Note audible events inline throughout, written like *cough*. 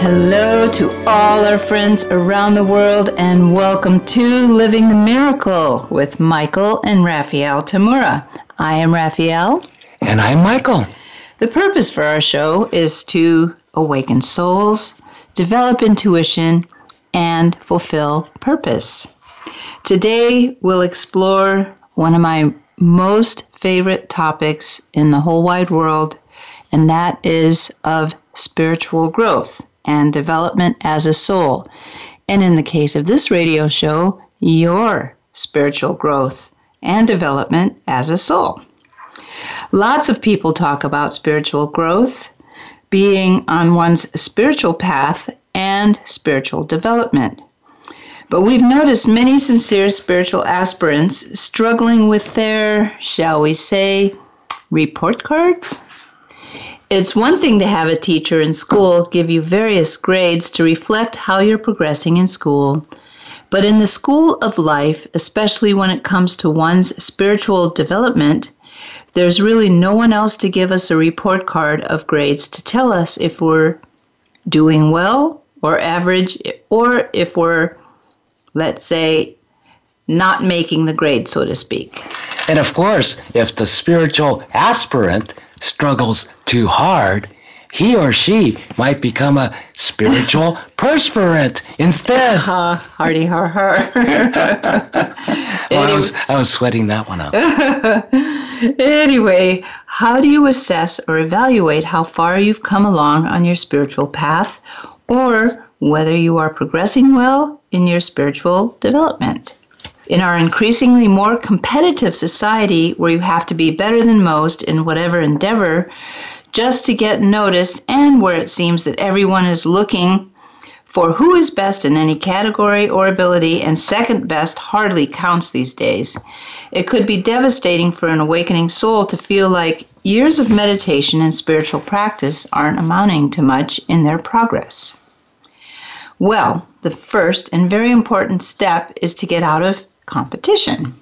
Hello to all our friends around the world, and welcome to Living the Miracle with Michael and Raphaelle Tamura. I am Raphaelle. And I'm Michael. The purpose for our show is to awaken souls, develop intuition, and fulfill purpose. Today, we'll explore one of my most favorite topics in the whole wide world, and that is of spiritual growth and development as a soul. And in the case of this radio show, your spiritual growth and development as a soul. Lots of people talk about spiritual growth, being on one's spiritual path, and spiritual development. But we've noticed many sincere spiritual aspirants struggling with their, shall we say, report cards? It's one thing to have a teacher in school give you various grades to reflect how you're progressing in school. But in the school of life, especially when it comes to one's spiritual development, there's really no one else to give us a report card of grades to tell us if we're doing well or average, or if we're, let's say, not making the grade, so to speak. And of course, if the spiritual aspirant struggles too hard, he or she might become a spiritual *laughs* perspirant instead. Uh, hardy har har. well, I, was, I was sweating that one out. *laughs* anyway, how do you assess or evaluate how far you've come along on your spiritual path or whether you are progressing well in your spiritual development? In our increasingly more competitive society where you have to be better than most in whatever endeavor just to get noticed and where it seems that everyone is looking for who is best in any category or ability and second best hardly counts these days. It could be devastating for an awakening soul to feel like years of meditation and spiritual practice aren't amounting to much in their progress. Well, the first and very important step is to get out of competition.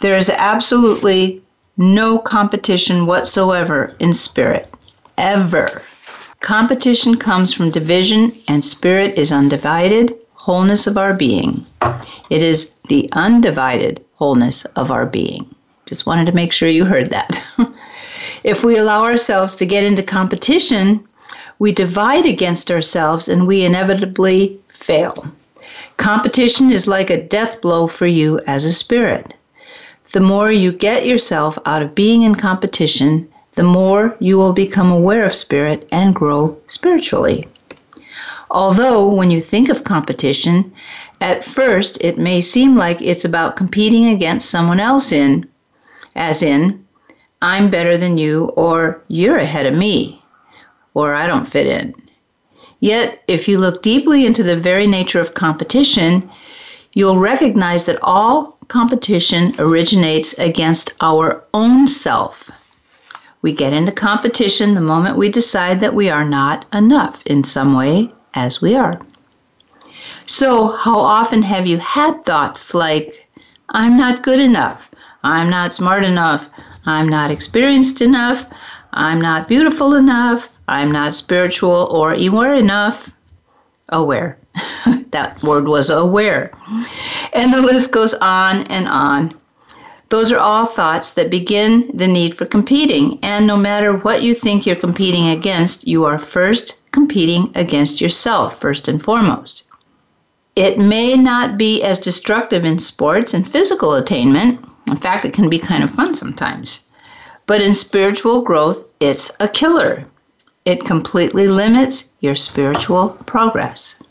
There is absolutely no competition whatsoever in spirit, ever. Competition comes from division, and spirit is undivided wholeness of our being. It is the undivided wholeness of our being. Just wanted to make sure you heard that. *laughs* if we allow ourselves to get into competition, we divide against ourselves and we inevitably fail. Competition is like a death blow for you as a spirit. The more you get yourself out of being in competition, the more you will become aware of spirit and grow spiritually. Although, when you think of competition, at first it may seem like it's about competing against someone else in, as in, I'm better than you, or you're ahead of me, or I don't fit in. Yet, if you look deeply into the very nature of competition, you'll recognize that all competition originates against our own self. We get into competition the moment we decide that we are not enough in some way as we are. So, how often have you had thoughts like, I'm not good enough, I'm not smart enough, I'm not experienced enough, I'm not beautiful enough, I'm not spiritual or aware enough. Aware. *laughs* that word was aware. And the list goes on and on. Those are all thoughts that begin the need for competing. And no matter what you think you're competing against, you are first competing against yourself, first and foremost. It may not be as destructive in sports and physical attainment. In fact, it can be kind of fun sometimes. But in spiritual growth, it's a killer. It completely limits your spiritual progress.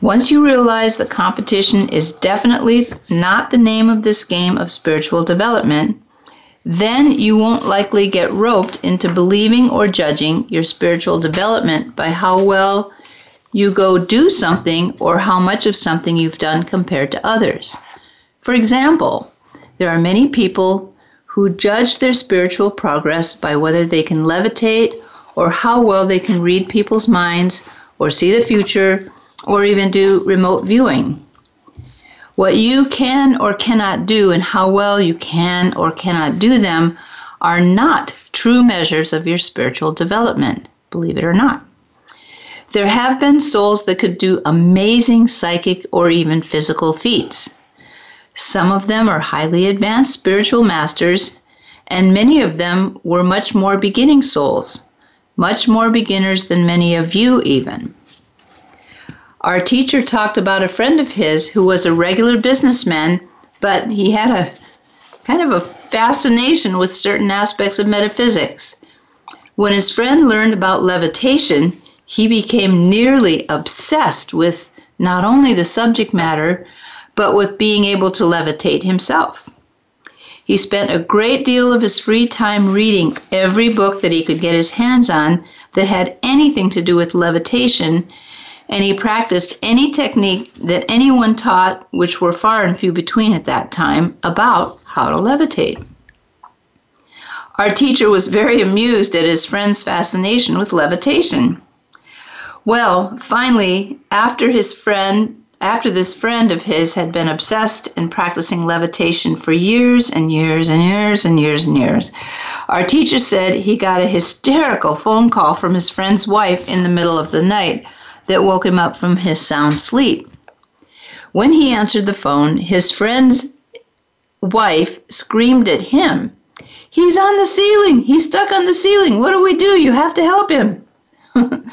Once you realize that competition is definitely not the name of this game of spiritual development, then you won't likely get roped into believing or judging your spiritual development by how well you go do something or how much of something you've done compared to others. For example, there are many people who judge their spiritual progress by whether they can levitate or how well they can read people's minds or see the future or even do remote viewing. What you can or cannot do and how well you can or cannot do them are not true measures of your spiritual development, believe it or not. There have been souls that could do amazing psychic or even physical feats. Some of them are highly advanced spiritual masters, and many of them were much more beginning souls, much more beginners than many of you, even. Our teacher talked about a friend of his who was a regular businessman, but he had a kind of a fascination with certain aspects of metaphysics. When his friend learned about levitation, he became nearly obsessed with not only the subject matter, but with being able to levitate himself. He spent a great deal of his free time reading every book that he could get his hands on that had anything to do with levitation, and he practiced any technique that anyone taught, which were far and few between at that time, about how to levitate. Our teacher was very amused at his friend's fascination with levitation. Well, finally, after his friend after this friend of his had been obsessed in practicing levitation for years and years and years and years and years, our teacher said he got a hysterical phone call from his friend's wife in the middle of the night that woke him up from his sound sleep. When he answered the phone, his friend's wife screamed at him, He's on the ceiling! He's stuck on the ceiling! What do we do? You have to help him! *laughs*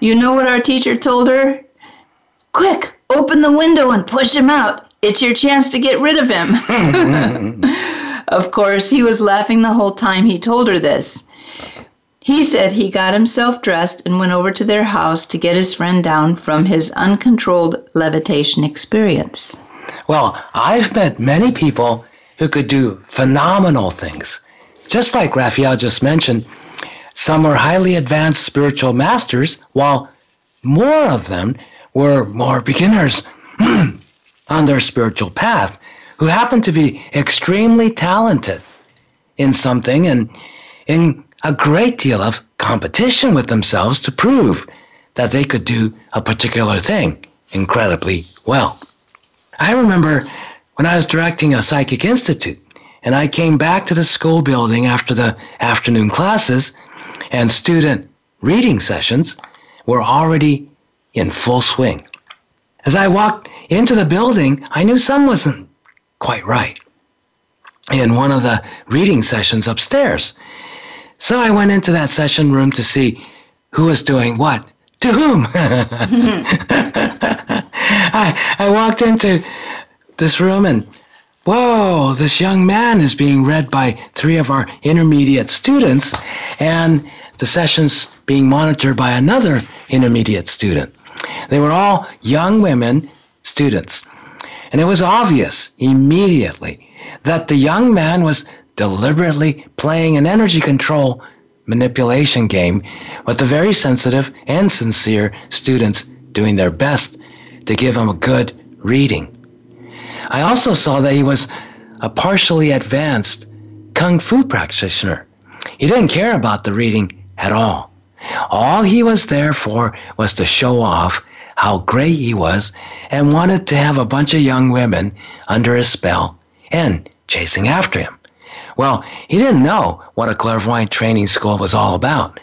you know what our teacher told her? Quick, Open the window and push him out. It's your chance to get rid of him. *laughs* of course, he was laughing the whole time he told her this. He said he got himself dressed and went over to their house to get his friend down from his uncontrolled levitation experience. Well, I've met many people who could do phenomenal things. Just like Raphaelle just mentioned, some are highly advanced spiritual masters, while more of them were more beginners *clears throat* on their spiritual path who happened to be extremely talented in something and in a great deal of competition with themselves to prove that they could do a particular thing incredibly well. I remember when I was directing a psychic institute and I came back to the school building after the afternoon classes and student reading sessions were already in full swing. As I walked into the building, I knew something wasn't quite right in one of the reading sessions upstairs. So I went into that session room to see who was doing what to whom. *laughs* I, I walked into this room and whoa, this young man is being read by three of our intermediate students, and the session's being monitored by another intermediate student. They were all young women students. And it was obvious immediately that the young man was deliberately playing an energy control manipulation game with the very sensitive and sincere students doing their best to give him a good reading. I also saw that he was a partially advanced kung fu practitioner. He didn't care about the reading at all. All he was there for was to show off how great he was and wanted to have a bunch of young women under his spell and chasing after him. Well, he didn't know what a clairvoyant training school was all about.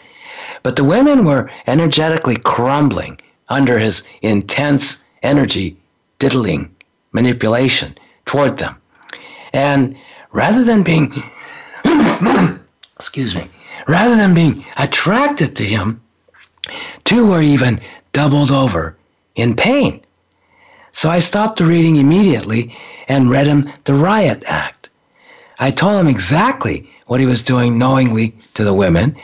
But the women were energetically crumbling under his intense energy diddling manipulation toward them. And rather than being, *coughs* excuse me, Rather than being attracted to him, two were even doubled over in pain. So I stopped the reading immediately and read him the riot act. I told him exactly what he was doing knowingly to the women,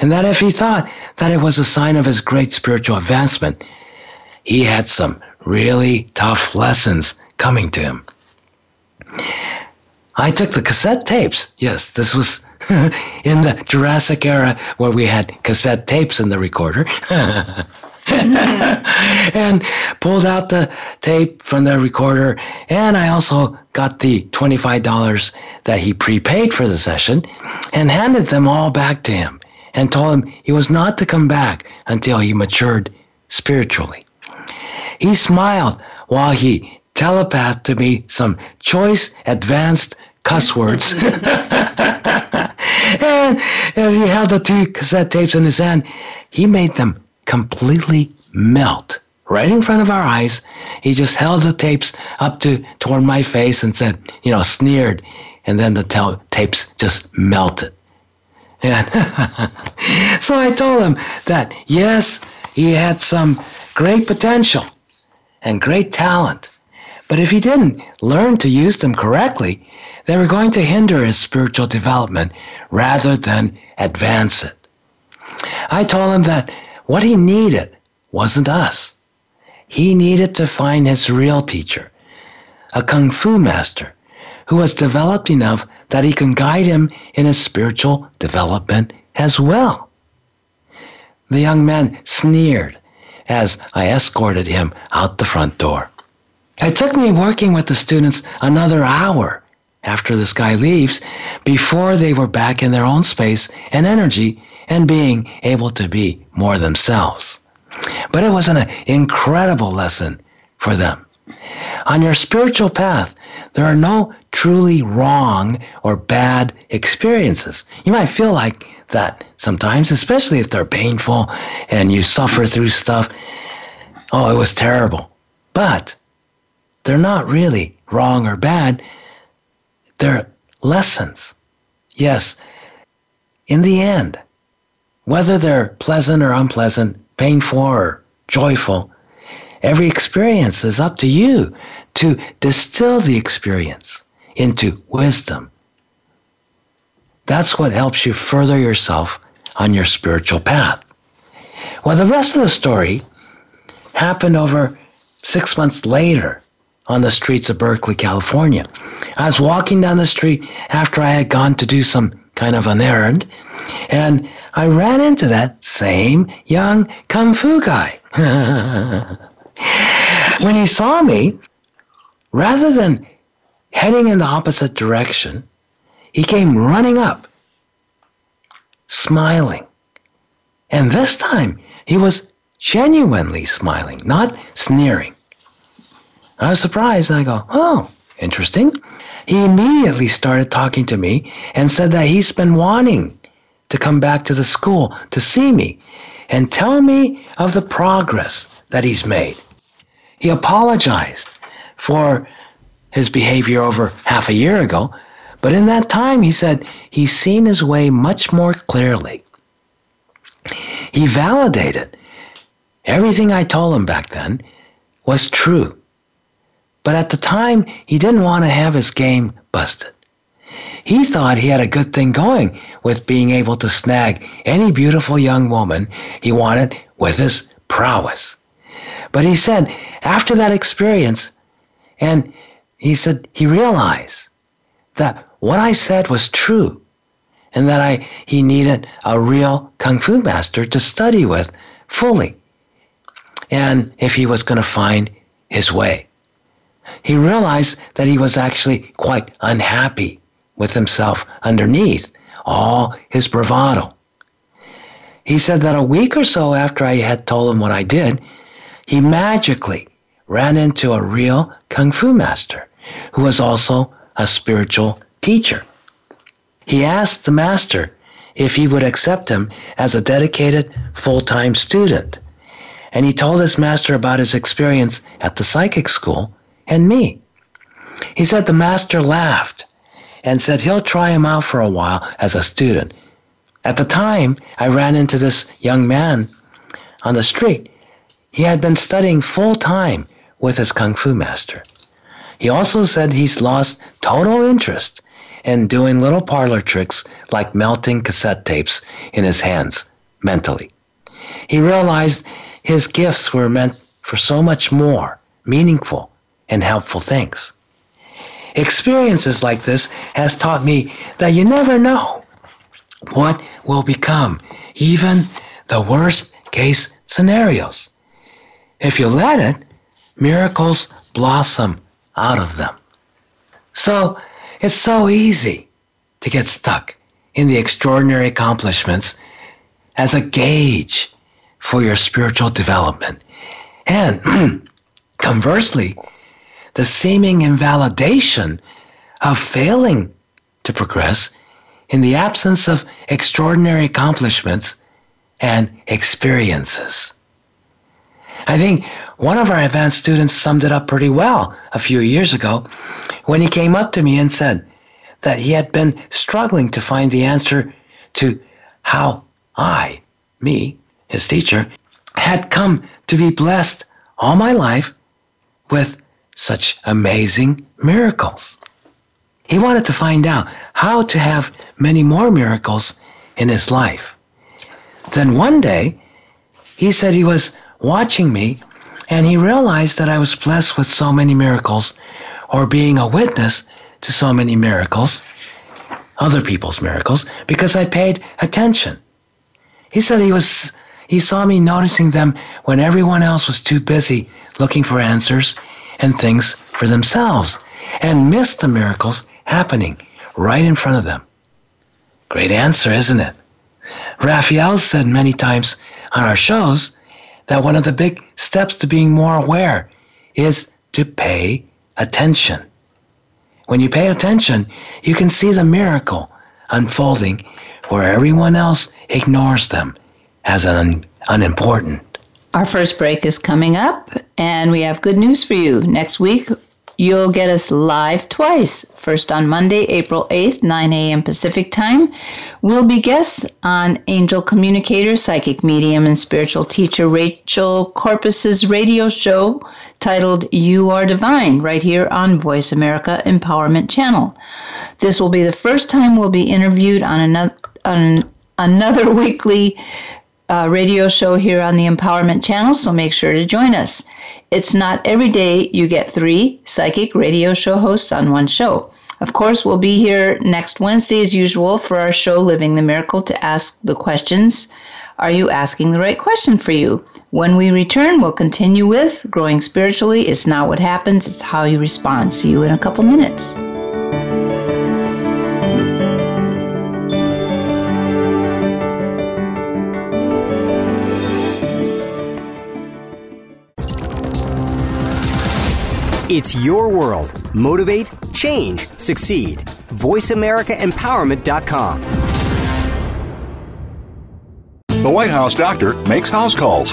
and that if he thought that it was a sign of his great spiritual advancement, he had some really tough lessons coming to him. I took the cassette tapes. Yes, this was *laughs* in the Jurassic era where we had cassette tapes in the recorder. *laughs* and pulled out the tape from the recorder. And I also got the $25 that he prepaid for the session and handed them all back to him and told him he was not to come back until he matured spiritually. He smiled while he telepathed to me some choice advanced cuss words. *laughs* and as he held the two cassette tapes in his hand, he made them completely melt right in front of our eyes. He just held the tapes up to toward my face and said, you know, sneered, and then the tel- tapes just melted. And *laughs* so I told him that yes, he had some great potential and great talent, but if he didn't learn to use them correctly, they were going to hinder his spiritual development rather than advance it. I told him that what he needed wasn't us. He needed to find his real teacher, a kung fu master who was developed enough that he can guide him in his spiritual development as well. The young man sneered as I escorted him out the front door. It took me working with the students another hour after this guy leaves before they were back in their own space and energy and being able to be more themselves. But it was an incredible lesson for them. On your spiritual path, there are no truly wrong or bad experiences. You might feel like that sometimes, especially if they're painful and you suffer through stuff. Oh, it was terrible. But they're not really wrong or bad. They're lessons. Yes, in the end, whether they're pleasant or unpleasant, painful or joyful, every experience is up to you to distill the experience into wisdom. That's what helps you further yourself on your spiritual path. Well, the rest of the story happened over six months later on the streets of Berkeley, California. I was walking down the street after I had gone to do some kind of an errand, and I ran into that same young kung fu guy. *laughs* when he saw me, rather than heading in the opposite direction, he came running up, smiling. And this time, he was genuinely smiling, not sneering. I was surprised and I go, oh, interesting. He immediately started talking to me and said that he's been wanting to come back to the school to see me and tell me of the progress that he's made. He apologized for his behavior over half a year ago, but in that time, he said he's seen his way much more clearly. He validated everything I told him back then was true. But at the time, he didn't want to have his game busted. He thought he had a good thing going with being able to snag any beautiful young woman he wanted with his prowess. But he said after that experience, and he said he realized that what I said was true and that I he needed a real kung fu master to study with fully and if he was going to find his way. He realized that he was actually quite unhappy with himself underneath all his bravado. He said that a week or so after I had told him what I did, he magically ran into a real kung fu master who was also a spiritual teacher. He asked the master if he would accept him as a dedicated full time student. And he told his master about his experience at the psychic school and me. He said the master laughed and said he'll try him out for a while as a student. At the time, I ran into this young man on the street. He had been studying full time with his kung fu master. He also said he's lost total interest in doing little parlor tricks like melting cassette tapes in his hands mentally. He realized his gifts were meant for so much more meaningful and helpful things. Experiences like this has taught me that you never know what will become, even the worst case scenarios. if you let it, miracles blossom out of them. So it's so easy to get stuck in the extraordinary accomplishments as a gauge for your spiritual development. And *clears throat* conversely, the seeming invalidation of failing to progress in the absence of extraordinary accomplishments and experiences. I think one of our advanced students summed it up pretty well a few years ago when he came up to me and said that he had been struggling to find the answer to how I, me, his teacher, had come to be blessed all my life with such amazing miracles. He wanted to find out how to have many more miracles in his life. Then one day, he said he was watching me and he realized that I was blessed with so many miracles or being a witness to so many miracles, other people's miracles, because I paid attention. He said he was he saw me noticing them when everyone else was too busy looking for answers and things for themselves and miss the miracles happening right in front of them. Great answer, isn't it? Raphaelle said many times on our shows that one of the big steps to being more aware is to pay attention. When you pay attention, you can see the miracle unfolding where everyone else ignores them as un- unimportant. Our first break is coming up, and we have good news for you. Next week, You'll get us live twice. First on Monday, April 8th, 9 a.m. Pacific Time. We'll be guests on angel communicator, psychic medium, and spiritual teacher Rachel Corpus's radio show titled You Are Divine, right here on Voice America Empowerment Channel. This will be the first time we'll be interviewed on another, on another *laughs* weekly uh, radio show here on the Empowerment Channel, so make sure to join us. It's not every day you get three psychic radio show hosts on one show. Of course, we'll be here next Wednesday as usual for our show Living the Miracle to ask the questions. Are you asking the right question for you? When we return, we'll continue with Growing Spiritually is not what happens, it's how you respond. See you in a couple minutes. It's your world. Motivate, change, succeed. VoiceAmericaEmpowerment.com. The White House doctor makes house calls.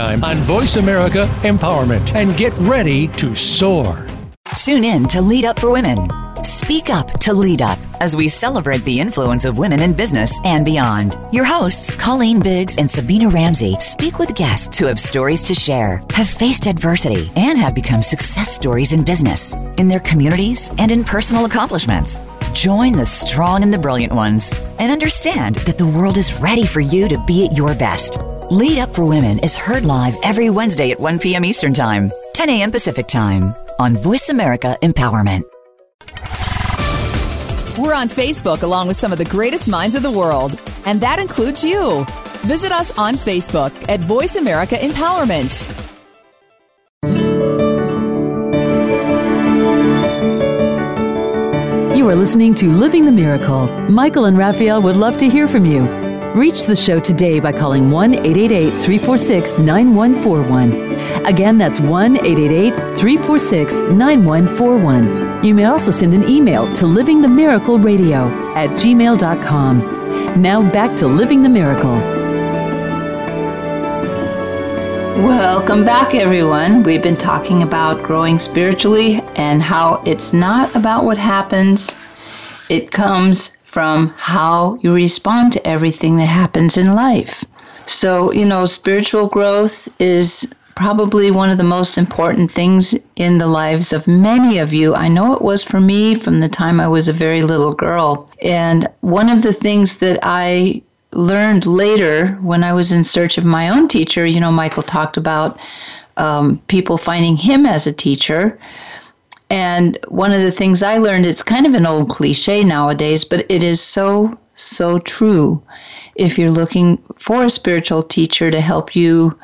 on Voice America Empowerment and get ready to soar. Tune in to Lead Up for Women. Speak up to lead up as we celebrate the influence of women in business and beyond. Your hosts, Colleen Biggs and Sabina Ramsey, speak with guests who have stories to share, have faced adversity, and have become success stories in business, in their communities, and in personal accomplishments. Join the strong and the brilliant ones and understand that the world is ready for you to be at your best. Lead Up for Women is heard live every Wednesday at 1 p.m. Eastern Time, 10 a.m. Pacific Time on Voice America Empowerment. We're on Facebook along with some of the greatest minds of the world, and that includes you. Visit us on Facebook at Voice America Empowerment. Are listening to Living the Miracle. Michael and Raphaelle would love to hear from you. Reach the show today by calling 1 888 346 9141. Again, that's 1 888 346 9141. You may also send an email to livingthemiracleradio at gmail.com. Now back to Living the Miracle. Welcome back, everyone. We've been talking about growing spiritually and how it's not about what happens, it comes from how you respond to everything that happens in life. So, you know, spiritual growth is probably one of the most important things in the lives of many of you. I know it was for me from the time I was a very little girl. And one of the things that I learned later when I was in search of my own teacher, you know, Michael talked about um, people finding him as a teacher. And one of the things I learned, it's kind of an old cliche nowadays, but it is so, so true. If you're looking for a spiritual teacher to help you,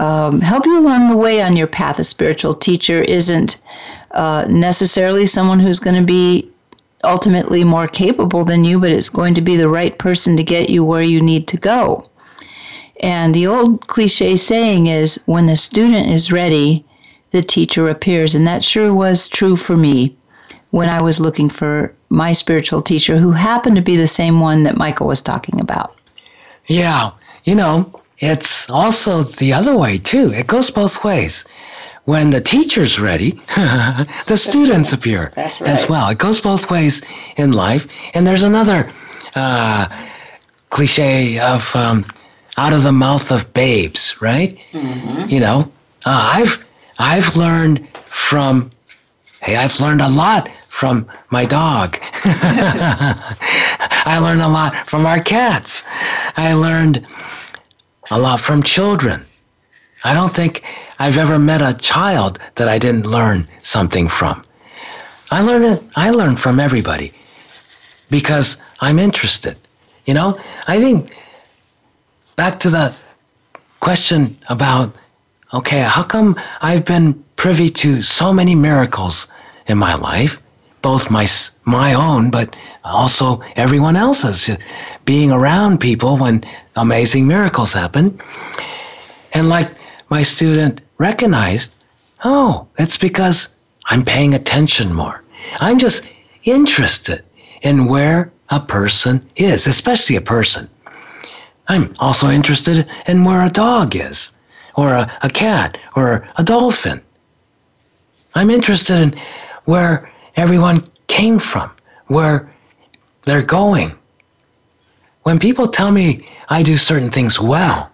um, help you along the way on your path, a spiritual teacher isn't uh, necessarily someone who's going to be ultimately more capable than you, but it's going to be the right person to get you where you need to go. And the old cliche saying is when the student is ready, the teacher appears. And that sure was true for me when I was looking for my spiritual teacher, who happened to be the same one that Michael was talking about. Yeah, you know, it's also the other way too. It goes both ways when the teacher's ready, *laughs* the students appear right. as well. It goes both ways in life. And there's another uh, cliche of um, out of the mouth of babes, right? Mm-hmm. You know, uh, I've I've learned from hey, I've learned a lot from my dog. *laughs* I learned a lot from our cats. I learned a lot from children. I don't think I've ever met a child that I didn't learn something from. I learn it, I learn from everybody because I'm interested. You know, I think back to the question about okay, how come I've been privy to so many miracles in my life, both my my own, but also everyone else's, being around people when amazing miracles happen, and like my student recognized, oh, it's because I'm paying attention more. I'm just interested in where a person is, especially a person. I'm also interested in where a dog is, or a, a cat, or a dolphin. I'm interested in where everyone came from, where they're going. When people tell me I do certain things well,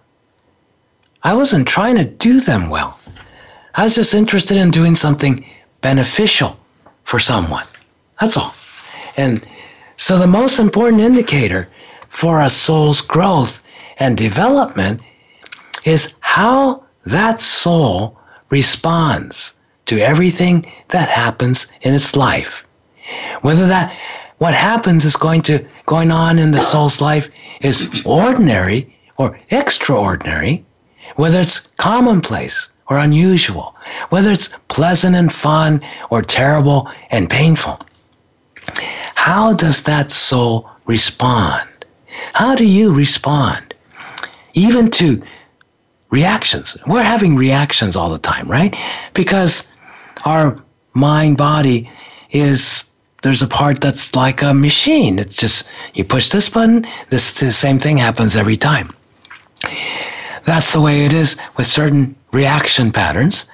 I wasn't trying to do them well. I was just interested in doing something beneficial for someone. That's all. And so the most important indicator for a soul's growth and development is how that soul responds to everything that happens in its life. Whether that what happens is going to going on in the soul's life is ordinary or extraordinary, whether it's commonplace or unusual, whether it's pleasant and fun or terrible and painful. How does that soul respond? How do you respond? Even to reactions. We're having reactions all the time, right? Because our mind body is there's a part that's like a machine. It's just you push this button, this the same thing happens every time. That's the way it is with certain reaction patterns.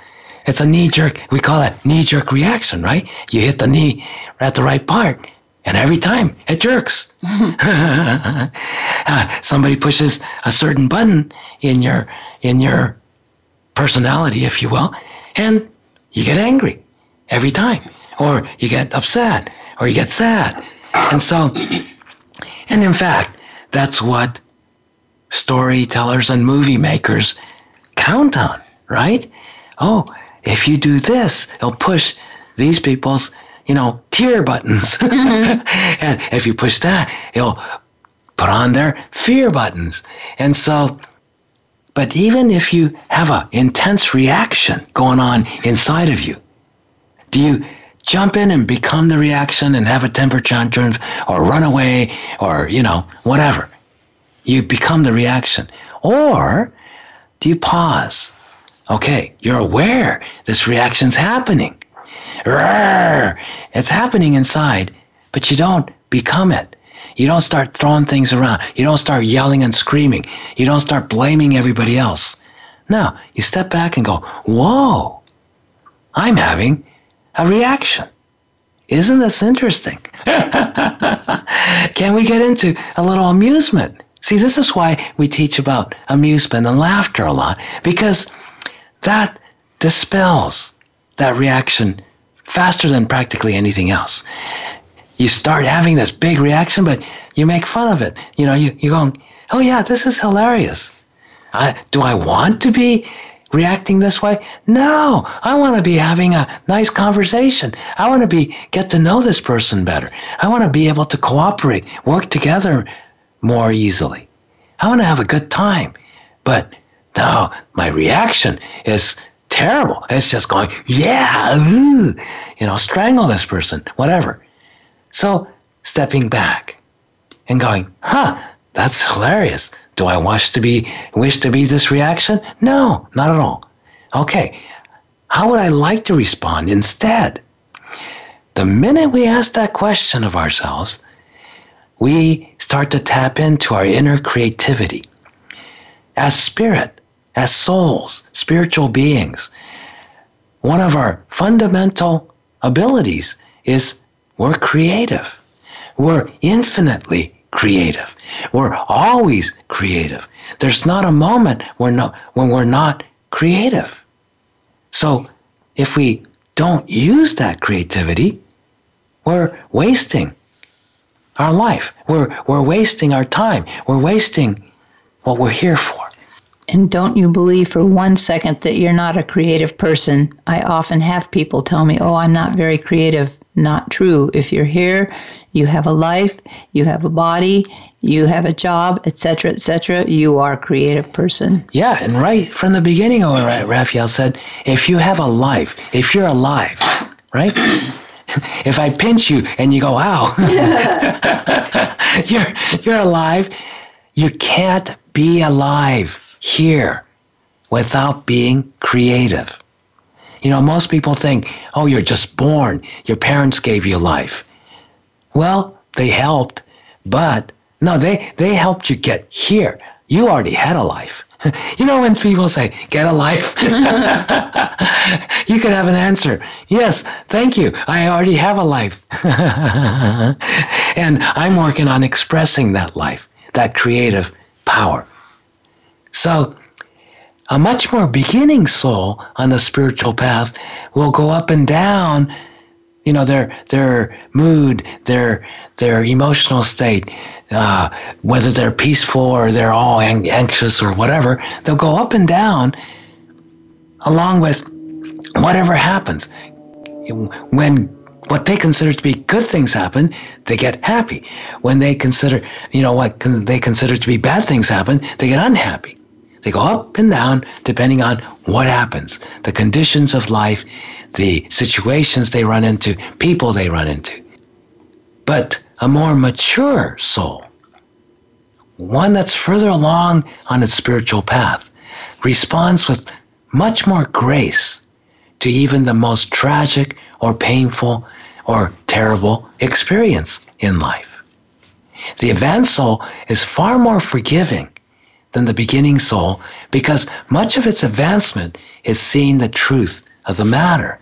It's a knee jerk, we call it knee jerk reaction, right? You hit the knee at the right part, and every time it jerks. *laughs* uh, somebody pushes a certain button in your in your personality, if you will, and you get angry every time, or you get upset, or you get sad. And so, and in fact, that's what storytellers and movie makers count on, right? Oh, if you do this, it'll push these people's, you know, tear buttons. *laughs* Mm-hmm. and if you push that, it'll put on their fear buttons. And so, but even if you have an intense reaction going on inside of you, do you jump in and become the reaction and have a temper tantrum or run away or, you know, whatever? You become the reaction. Or do you pause? Okay, you're aware this reaction's happening. It's happening inside, but you don't become it. You don't start throwing things around. You don't start yelling and screaming. You don't start blaming everybody else. No, you step back and go, Whoa, I'm having a reaction. Isn't this interesting? *laughs* Can we get into a little amusement? See, this is why we teach about amusement and laughter a lot, because that dispels that reaction faster than practically anything else. You start having this big reaction, but you make fun of it. You know, you, you're going, oh yeah, this is hilarious. I, do I want to be reacting this way? No, I want to be having a nice conversation. I want to be get to know this person better. I want to be able to cooperate, work together more easily. I want to have a good time. But no, my reaction is terrible. It's just going, yeah, you know, strangle this person, whatever. So stepping back and going, huh, that's hilarious. Do I wish to be wish to be this reaction? No, not at all. Okay. How would I like to respond instead? The minute we ask that question of ourselves, we start to tap into our inner creativity. As spirit, as souls, spiritual beings, one of our fundamental abilities is we're creative. We're infinitely creative. We're always creative. There's not a moment we're not, when we're not creative. So if we don't use that creativity, we're wasting our life. We're, we're wasting our time. We're wasting what we're here for. And don't you believe for one second that you're not a creative person. I often have people tell me, oh, I'm not very creative. Not true. If you're here, you have a life, you have a body, you have a job, etc., etc. You are a creative person. Yeah, and right from the beginning Raphaelle said, if you have a life, if you're alive, right? *laughs* if I pinch you and you go, "Ow," *laughs* you're you're alive. You can't be alive here without being creative. You know, most people think, "Oh, you're just born. Your parents gave you life." Well, they helped, but no, they they helped you get here. You already had a life. *laughs* You know, when people say, get a life, *laughs* you can have an answer. Yes, thank you. I already have a life. *laughs* and I'm working on expressing that life, that creative power. So, a much more beginning soul on the spiritual path will go up and down you know their their mood their their emotional state uh, whether they're peaceful or they're all ang- anxious or whatever they'll go up and down along with whatever happens. When what they consider to be good things happen they get happy. When they consider you know what they consider to be bad things happen they get unhappy. They go up and down depending on what happens. The conditions of life the situations they run into, people they run into. But a more mature soul, one that's further along on its spiritual path, responds with much more grace to even the most tragic or painful or terrible experience in life. The advanced soul is far more forgiving than the beginning soul because much of its advancement is seeing the truth of the matter,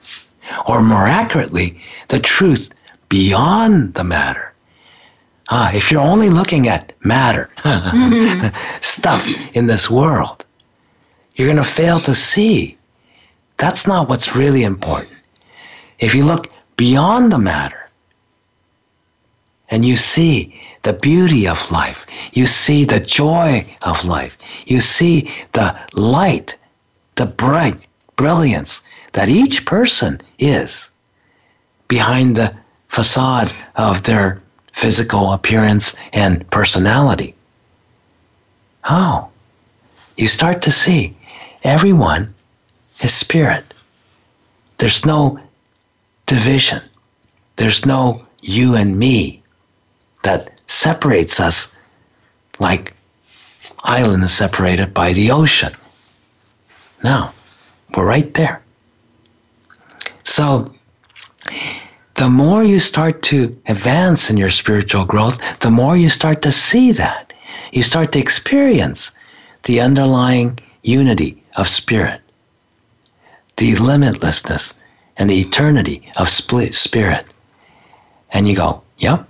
or more accurately, the truth beyond the matter. Ah, if you're only looking at matter, mm-hmm. *laughs* stuff in this world, you're going to fail to see. That's not what's really important. If you look beyond the matter and you see the beauty of life, you see the joy of life, you see the light, the bright brilliance that each person is behind the facade of their physical appearance and personality. Oh, you start to see everyone is spirit. There's no division. There's no you and me that separates us like island is separated by the ocean. Now, we're right there. So, the more you start to advance in your spiritual growth, the more you start to see that. You start to experience the underlying unity of spirit, the limitlessness and the eternity of spirit. And you go, Yep,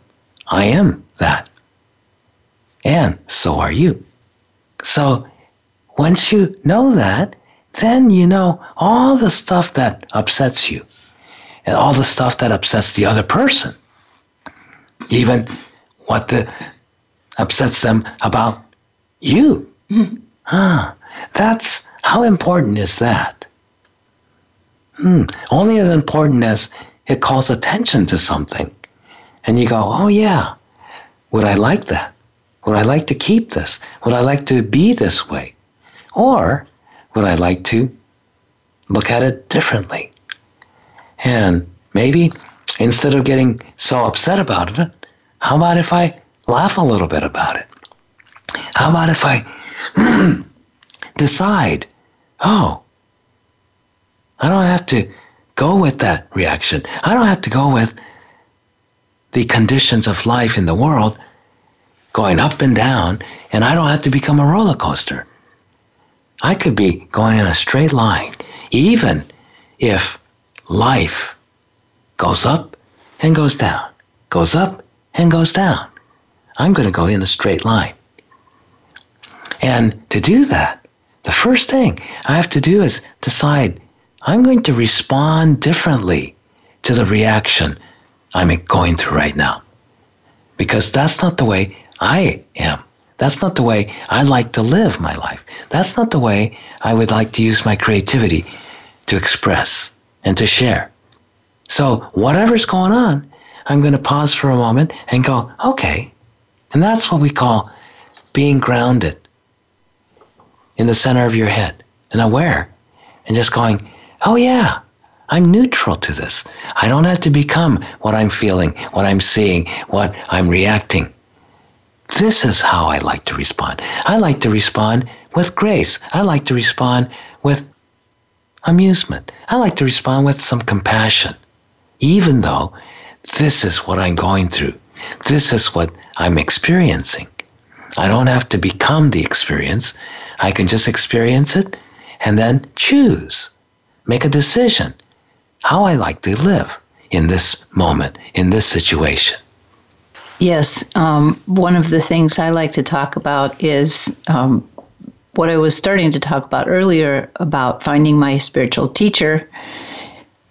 I am that. And so are you. So once you know that, then you know all the stuff that upsets you and all the stuff that upsets the other person. Even what the upsets them about you. Huh. That's how important is that? Hmm. Only as important as it calls attention to something. And you go, oh yeah, would I like that? Would I like to keep this? Would I like to be this way? Or would I like to look at it differently? And maybe instead of getting so upset about it, how about if I laugh a little bit about it? How about if I *clears throat* decide, oh, I don't have to go with that reaction. I don't have to go with the conditions of life in the world going up and down, and I don't have to become a roller coaster. I could be going in a straight line, even if life goes up and goes down, goes up and goes down. I'm going to go in a straight line. And to do that, the first thing I have to do is decide I'm going to respond differently to the reaction I'm going through right now. Because that's not the way I am. That's not the way I like to live my life. That's not the way I would like to use my creativity to express and to share. So, whatever's going on, I'm going to pause for a moment and go, okay. And that's what we call being grounded in the center of your head and aware and just going, oh, yeah, I'm neutral to this. I don't have to become what I'm feeling, what I'm seeing, what I'm reacting. This is how I like to respond. I like to respond with grace. I like to respond with amusement. I like to respond with some compassion, even though this is what I'm going through. This is what I'm experiencing. I don't have to become the experience. I can just experience it and then choose, make a decision how I like to live in this moment, in this situation. Yes, um, one of the things I like to talk about is um, what I was starting to talk about earlier about finding my spiritual teacher.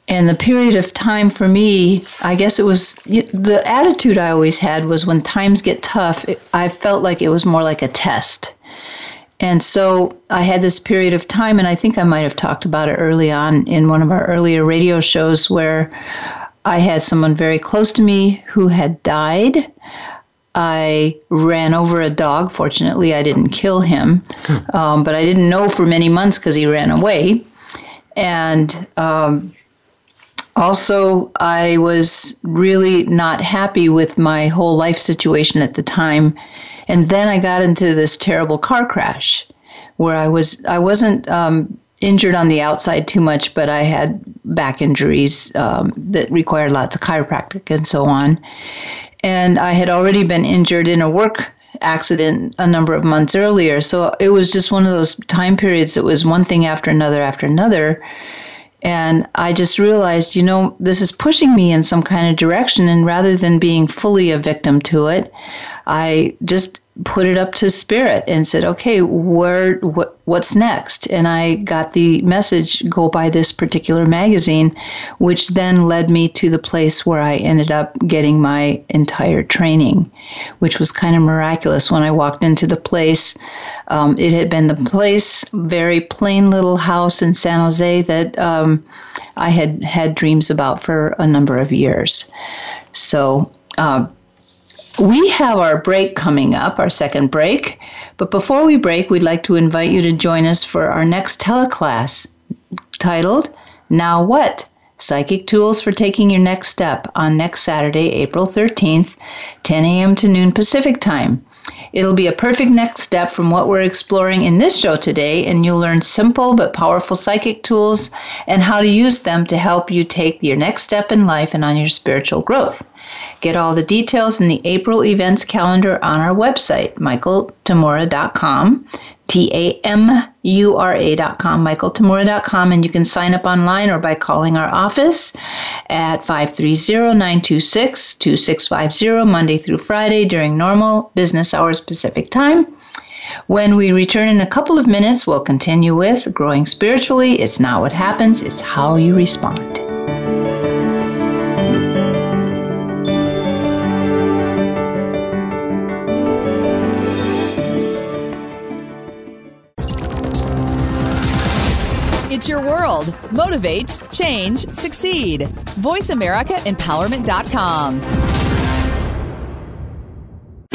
And the period of time for me, I guess it was the attitude I always had was when times get tough, it, I felt like it was more like a test. And so I had this period of time, and I think I might have talked about it early on in one of our earlier radio shows where I had someone very close to me who had died. I ran over a dog. Fortunately, I didn't kill him, hmm. um, but I didn't know for many months because he ran away. And um, also, I was really not happy with my whole life situation at the time. And then I got into this terrible car crash where I was I wasn't um, injured on the outside too much, but I had back injuries um, that required lots of chiropractic and so on. And I had already been injured in a work accident a number of months earlier. So it was just one of those time periods that was one thing after another after another. And I just realized, you know, this is pushing me in some kind of direction. And rather than being fully a victim to it, I just put it up to spirit and said, okay, where, what, what's next? And I got the message, go buy this particular magazine, which then led me to the place where I ended up getting my entire training, which was kind of miraculous. When I walked into the place, um, it had been the place, very plain little house in San Jose that um, I had had dreams about for a number of years. So, uh, we have our break coming up, our second break. But before we break, we'd like to invite you to join us for our next teleclass titled Now What? Psychic Tools for Taking Your Next Step on next Saturday, April 13th, 10 a.m. to noon Pacific Time. It'll be a perfect next step from what we're exploring in this show today, and you'll learn simple but powerful psychic tools and how to use them to help you take your next step in life and on your spiritual growth. Get all the details in the April events calendar on our website, michaeltamura.com, T A M U R A.com, michaeltamura.com, and you can sign up online or by calling our office at 530 926 2650, Monday through Friday during normal business hours Pacific time. When we return in a couple of minutes, we'll continue with Growing Spiritually. It's not what happens, it's how you respond. World. Motivate, change, succeed. VoiceAmericaEmpowerment.com.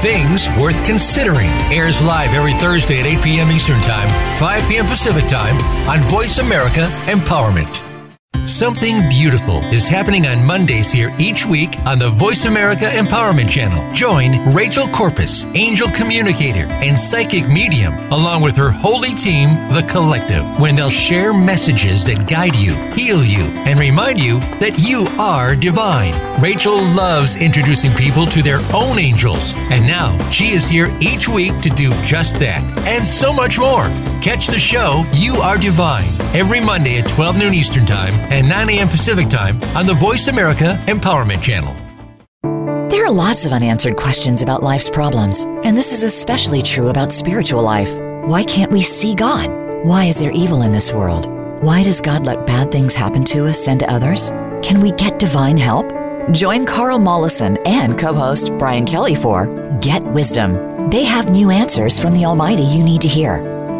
Things Worth Considering airs live every Thursday at 8 p.m. Eastern Time, 5 p.m. Pacific Time on Voice America Empowerment. Something beautiful is happening on Mondays here each week on the Voice America Empowerment Channel. Join Rachel Corpus, angel communicator and psychic medium, along with her holy team, The Collective, when they'll share messages that guide you, heal you, and remind you that you are divine. Rachel loves introducing people to their own angels, and now she is here each week to do just that and so much more. Catch the show You Are Divine every Monday at 12 noon Eastern Time and 9 a.m. Pacific Time on the Voice America Empowerment Channel. There are lots of unanswered questions about life's problems, and this is especially true about spiritual life. Why can't we see God? Why is there evil in this world? Why does God let bad things happen to us and to others? Can we get divine help? Join Carl Mollison and co host Brian Kelly for Get Wisdom. They have new answers from the Almighty you need to hear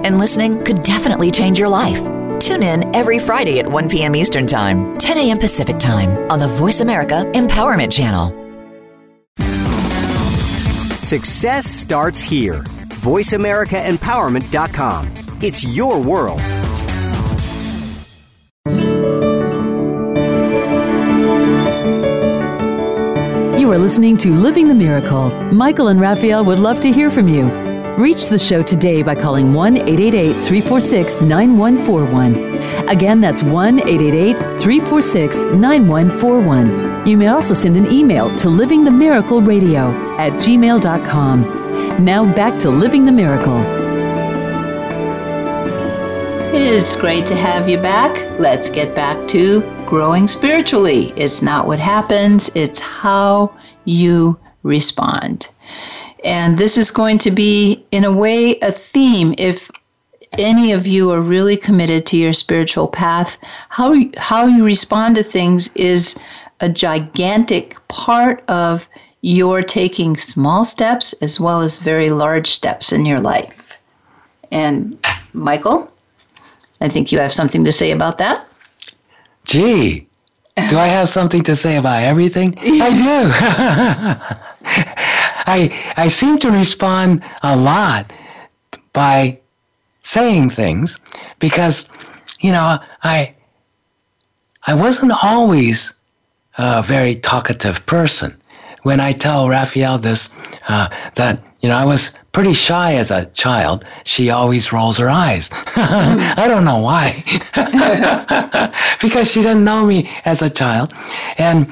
and listening could definitely change your life. Tune in every Friday at 1 p.m. Eastern Time, 10 a.m. Pacific Time on the Voice America Empowerment Channel. Success starts here. VoiceAmericaEmpowerment.com. It's your world. You are listening to Living the Miracle. Michael and Raphaelle would love to hear from you. Reach the show today by calling 1 888 346 9141. Again, that's 1 888 346 9141. You may also send an email to livingthemiracleradio at gmail.com. Now back to Living the Miracle. It's great to have you back. Let's get back to growing spiritually. It's not what happens, it's how you respond. And this is going to be, in a way, a theme. If any of you are really committed to your spiritual path, how, how you respond to things is a gigantic part of your taking small steps as well as very large steps in your life. And Michael, I think you have something to say about that. Gee, do I have something to say about everything? I do. *laughs* *laughs* I I seem to respond a lot by saying things because you know I I wasn't always a very talkative person. When I tell Raphaelle this, uh, that you know I was pretty shy as a child, she always rolls her eyes. *laughs* I don't know why, *laughs* because she didn't know me as a child, and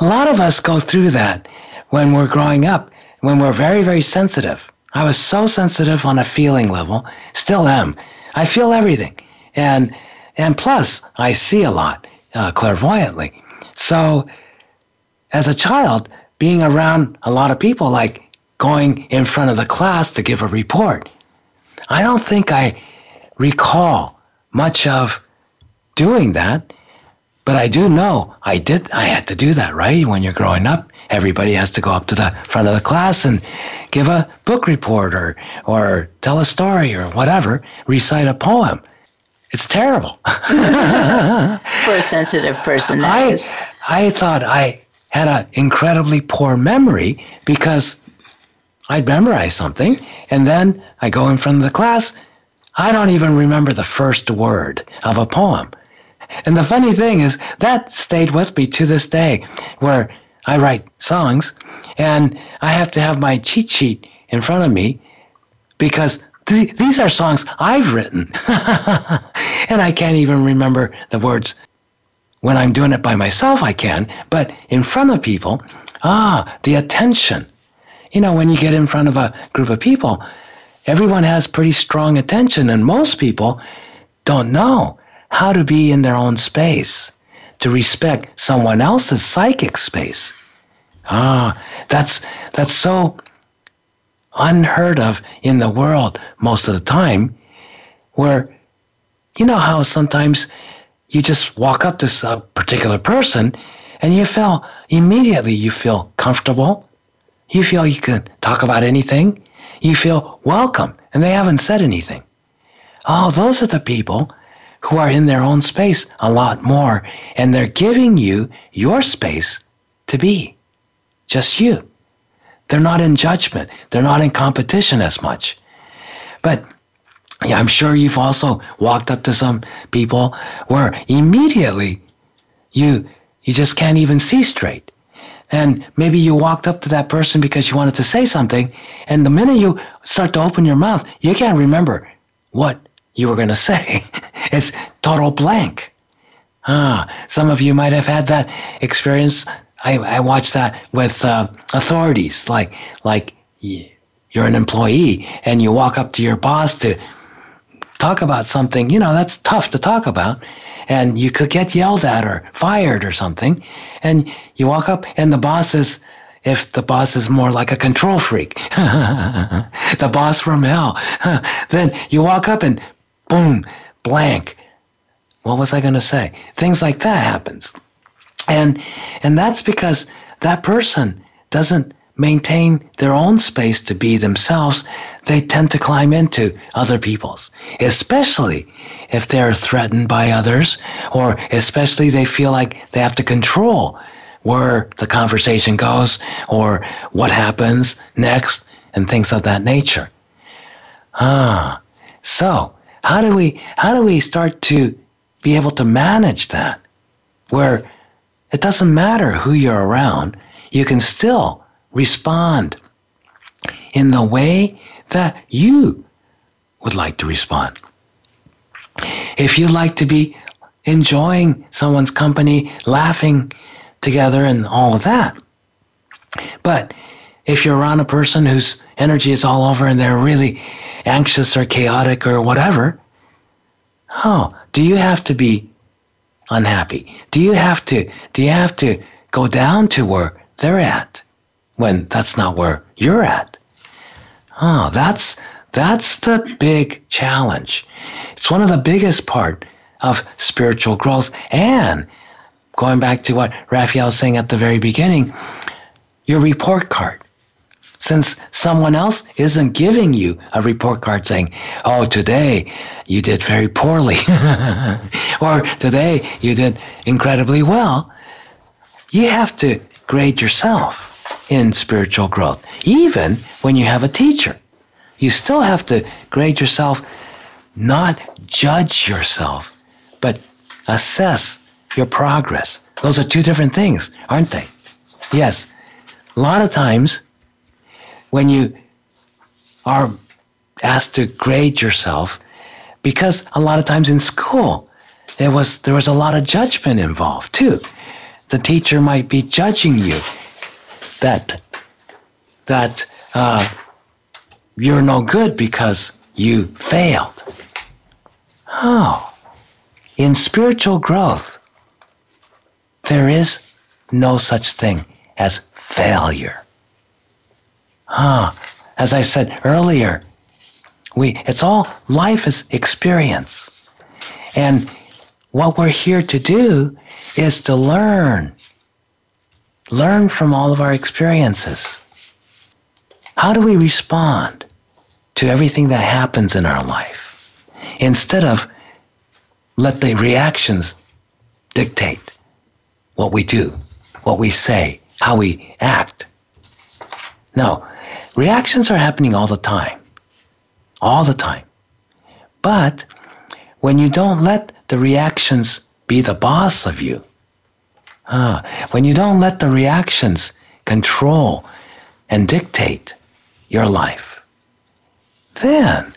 a lot of us go through that when we're growing up, when we're very, very sensitive. I was so sensitive on a feeling level, still am. I feel everything. And, and plus, I see a lot uh, clairvoyantly. So, as a child, being around a lot of people, like going in front of the class to give a report, I don't think I recall much of doing that. But I do know I did. I had to do that, right? When you're growing up, everybody has to go up to the front of the class and give a book report or or tell a story or whatever, recite a poem. it's terrible. *laughs* For a sensitive person, I, is. I thought I had an incredibly poor memory because I'd memorize something and then I go in front of the class. I don't even remember the first word of a poem. And the funny thing is, that stayed with me to this day, where I write songs and I have to have my cheat sheet in front of me because th- these are songs I've written. *laughs* and I can't even remember the words. When I'm doing it by myself, I can, but in front of people, ah, the attention. You know, when you get in front of a group of people, everyone has pretty strong attention, and most people don't know how to be in their own space, to respect someone else's psychic space. Ah, that's that's so unheard of in the world most of the time, where you know how sometimes you just walk up to a particular person and you feel immediately you feel comfortable. You feel you can talk about anything. You feel welcome and they haven't said anything. Oh, those are the people who are in their own space a lot more and they're giving you your space to be just you. They're not in judgment. They're not in competition as much. But yeah, I'm sure you've also walked up to some people where immediately you you just can't even see straight. And maybe you walked up to that person because you wanted to say something, and the minute you start to open your mouth, you can't remember what you were going *laughs* to say. it's total blank. Ah, some of you might have had that experience. I, I watched that with uh, authorities, like like you're an employee and you walk up to your boss to talk about something, you know, that's tough to talk about. And you could get yelled at or fired or something. And you walk up and the boss is, if the boss is more like a control freak, *laughs* the boss from hell, *laughs* then you walk up and boom, blank. What was I going to say? Things like that happens. And, and that's because that person doesn't maintain their own space to be themselves, they tend to climb into other people's, especially if they're threatened by others, or especially they feel like they have to control where the conversation goes or what happens next and things of that nature. Ah, so how do we how do we start to be able to manage that where it doesn't matter who you're around, you can still respond in the way that you would like to respond. If you like to be enjoying someone's company, laughing together, and all of that. But if you're around a person whose energy is all over and they're really anxious or chaotic or whatever, oh, do you have to be unhappy? Do you have to do you have to go down to where they're at? when that's not where you're at. Oh, that's that's the big challenge. It's one of the biggest part of spiritual growth. And going back to what Raphaelle was saying at the very beginning, your report card. Since someone else isn't giving you a report card saying, oh, today you did very poorly, *laughs* or today you did incredibly well, you have to grade yourself in spiritual growth, even when you have a teacher. You still have to grade yourself, not judge yourself, but assess your progress. Those are two different things, aren't they? Yes. A lot of times when you are asked to grade yourself, because a lot of times in school, there was there was a lot of judgment involved too. The teacher might be judging you that that uh, you're no good because you failed. Oh, in spiritual growth, there is no such thing as failure. Ah, as I said earlier, we it's all life is experience. And what we're here to do is to learn learn from all of our experiences. How do we respond to everything that happens in our life? Instead of let the reactions dictate what we do, what we say, how we act. No, reactions are happening all the time. All the time. But when you don't let the reactions be the boss of you, ah, when you don't let the reactions control and dictate your life, then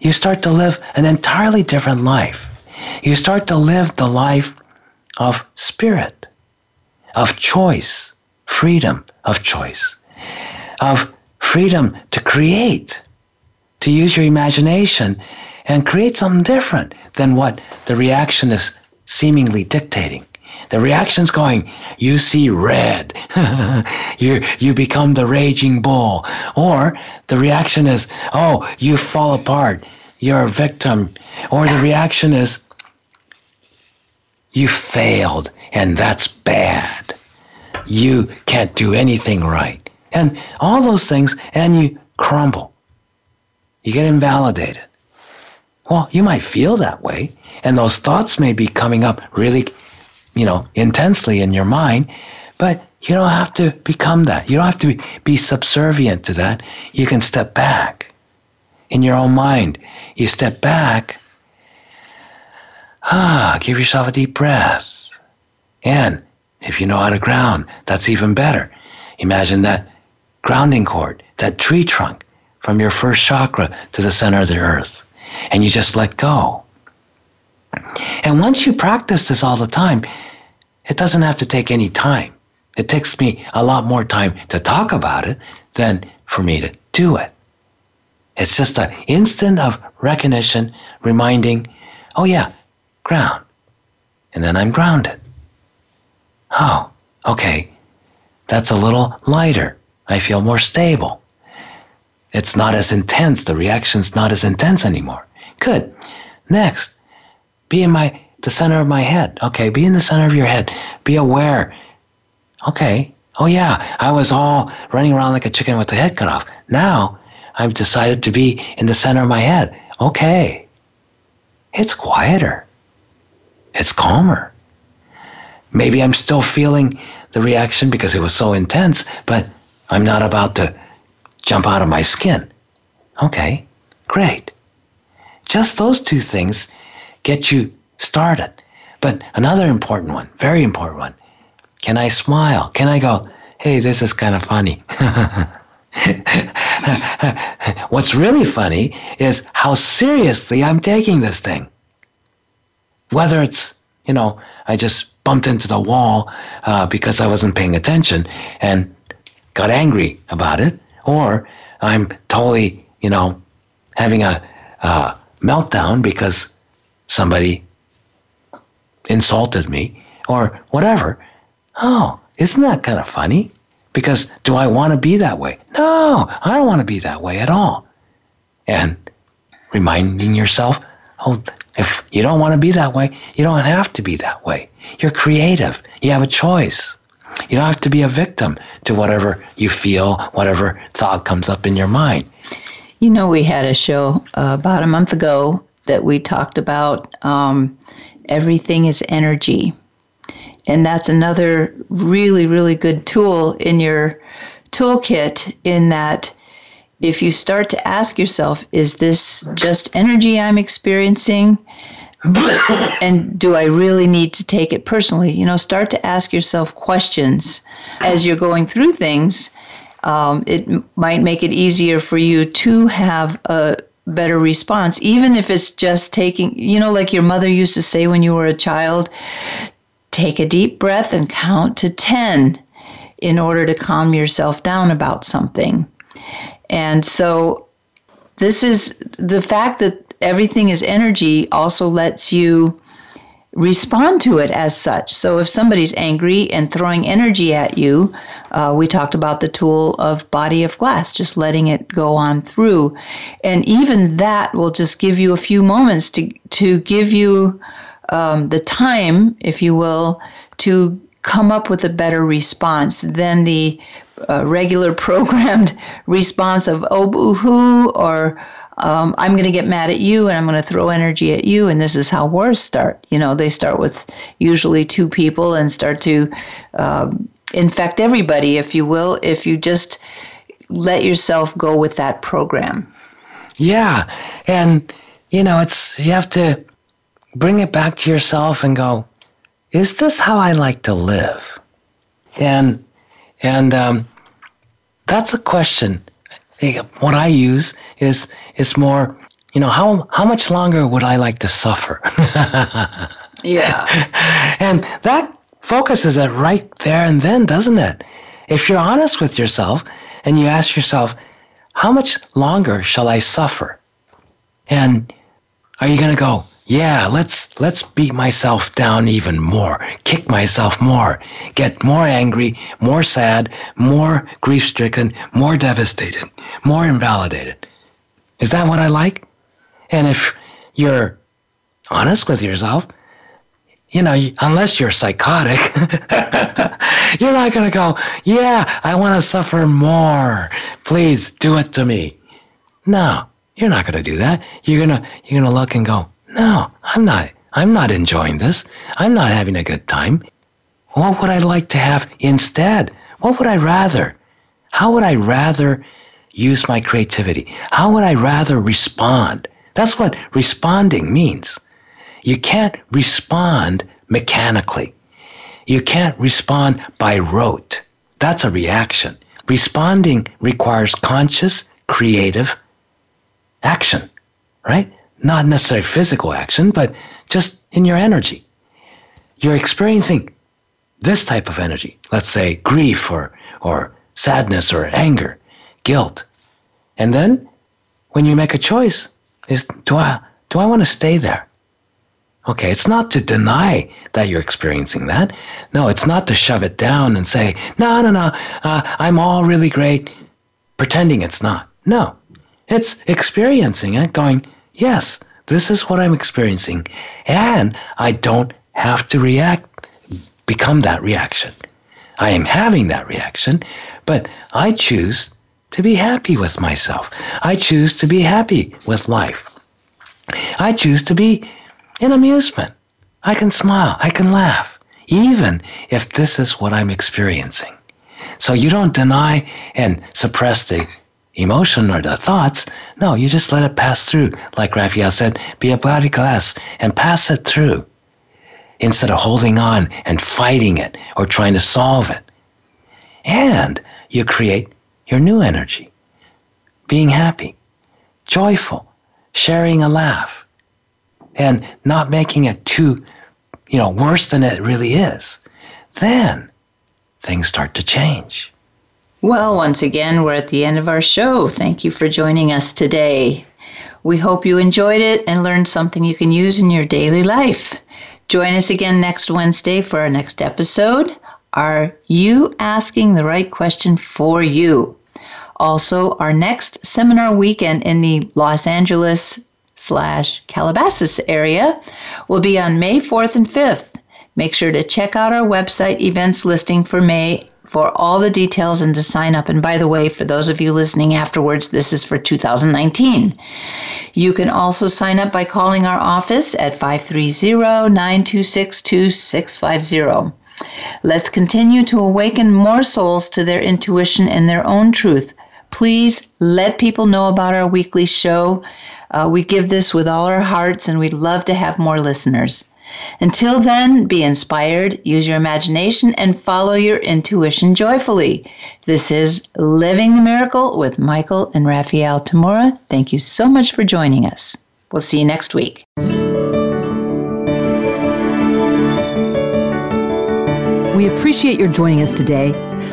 you start to live an entirely different life. You start to live the life of spirit, of choice, freedom of choice, of freedom to create, to use your imagination and create something different than what the reaction is seemingly dictating. The reaction's going, you see red. *laughs* you you become the raging bull. Or the reaction is, oh, you fall apart. You're a victim. Or the reaction is, you failed and that's bad. You can't do anything right. And all those things, and you crumble. You get invalidated. Well, you might feel that way, and those thoughts may be coming up really, you know, intensely in your mind, but you don't have to become that. You don't have to be subservient to that. You can step back in your own mind. You step back. Ah, give yourself a deep breath. And if you know how to ground, that's even better. Imagine that grounding cord, that tree trunk from your first chakra to the center of the earth and you just let go. And once you practice this all the time, it doesn't have to take any time. It takes me a lot more time to talk about it than for me to do it. It's just an instant of recognition, reminding, oh yeah, ground. And then I'm grounded. Oh, okay. That's a little lighter. I feel more stable. It's not as intense. The reaction's not as intense anymore. Good. Next, be in my the center of my head. Okay, be in the center of your head. Be aware. Okay. Oh yeah, I was all running around like a chicken with the head cut off. Now I've decided to be in the center of my head. Okay. It's quieter. It's calmer. Maybe I'm still feeling the reaction because it was so intense, but I'm not about to jump out of my skin. Okay, great. Just those two things get you started. But another important one, very important one, can I smile? Can I go, hey, this is kind of funny? *laughs* What's really funny is how seriously I'm taking this thing. Whether it's, you know, I just bumped into the wall uh, because I wasn't paying attention and got angry about it, or I'm totally, you know, having a uh, meltdown because somebody insulted me or whatever. Oh, isn't that kind of funny? Because do I want to be that way? No, I don't want to be that way at all. And reminding yourself, oh, if you don't want to be that way, you don't have to be that way. You're creative. You have a choice. You don't have to be a victim to whatever you feel, whatever thought comes up in your mind. You know, we had a show uh, about a month ago that we talked about um, everything is energy. And that's another really, really good tool in your toolkit, in that if you start to ask yourself, is this just energy I'm experiencing? And do I really need to take it personally? You know, start to ask yourself questions as you're going through things. Um, it might make it easier for you to have a better response, even if it's just taking, you know, like your mother used to say when you were a child take a deep breath and count to 10 in order to calm yourself down about something. And so, this is the fact that everything is energy also lets you respond to it as such. So if somebody's angry and throwing energy at you, uh, we talked about the tool of body of glass, just letting it go on through, and even that will just give you a few moments to to give you um, the time, if you will, to come up with a better response than the uh, regular *laughs* programmed response of oh boo hoo or um, I'm going to get mad at you and I'm going to throw energy at you, and this is how wars start. You know, they start with usually two people and start to um, infect everybody, if you will, if you just let yourself go with that program. Yeah. And, you know, it's, you have to bring it back to yourself and go, is this how I like to live? And, and, um, that's a question. What I use is, is more, you know, how, how much longer would I like to suffer? *laughs* yeah. And that focuses it right there and then, doesn't it? If you're honest with yourself and you ask yourself, how much longer shall I suffer? And are you going to go, yeah, let's let's beat myself down even more, kick myself more, get more angry, more sad, more grief-stricken, more devastated, more invalidated. Is that what I like? And if you're honest with yourself, you know, unless you're psychotic, *laughs* you're not going to go, yeah, I want to suffer more. Please do it to me. No, you're not going to do that. You're going to, you're going to look and go, no, I'm not, I'm not enjoying this. I'm not having a good time. What would I like to have instead? What would I rather? How would I rather use my creativity? How would I rather respond? That's what responding means. You can't respond mechanically. You can't respond by rote. That's a reaction. Responding requires conscious, creative action, right? Not necessarily physical action, but just in your energy. You're experiencing this type of energy, let's say grief or, or sadness or anger, guilt. And then when you make a choice, is do I do I want to stay there? Okay, it's not to deny that you're experiencing that. No, it's not to shove it down and say, no, no, no, uh, I'm all really great, pretending it's not. No, it's experiencing it, going, yes, this is what I'm experiencing. And I don't have to react, become that reaction. I am having that reaction, but I choose to be happy with myself. I choose to be happy with life. I choose to be in amusement. I can smile, I can laugh, even if this is what I'm experiencing. So you don't deny and suppress the emotion or the thoughts. No, you just let it pass through. Like Raphaelle said, be a body glass and pass it through instead of holding on and fighting it or trying to solve it. And you create your new energy, being happy, joyful, sharing a laugh, and not making it too, you know, worse than it really is, then things start to change. Well, once again, we're at the end of our show. Thank you for joining us today. We hope you enjoyed it and learned something you can use in your daily life. Join us again next Wednesday for our next episode. Are you asking the right question for you? Also, our next seminar weekend in the Los Angeles slash Calabasas area will be on May 4th and 5th. Make sure to check out our website events listing for May for all the details and to sign up. And by the way, for those of you listening afterwards, this is for 2019. You can also sign up by calling our office at 530 926 2650. Let's continue to awaken more souls to their intuition and their own truth. Please let people know about our weekly show. Uh, we give this with all our hearts, and we'd love to have more listeners. Until then, be inspired, use your imagination, and follow your intuition joyfully. This is Living the Miracle with Michael and Raphaelle Tamura. Thank you so much for joining us. We'll see you next week. We appreciate your joining us today.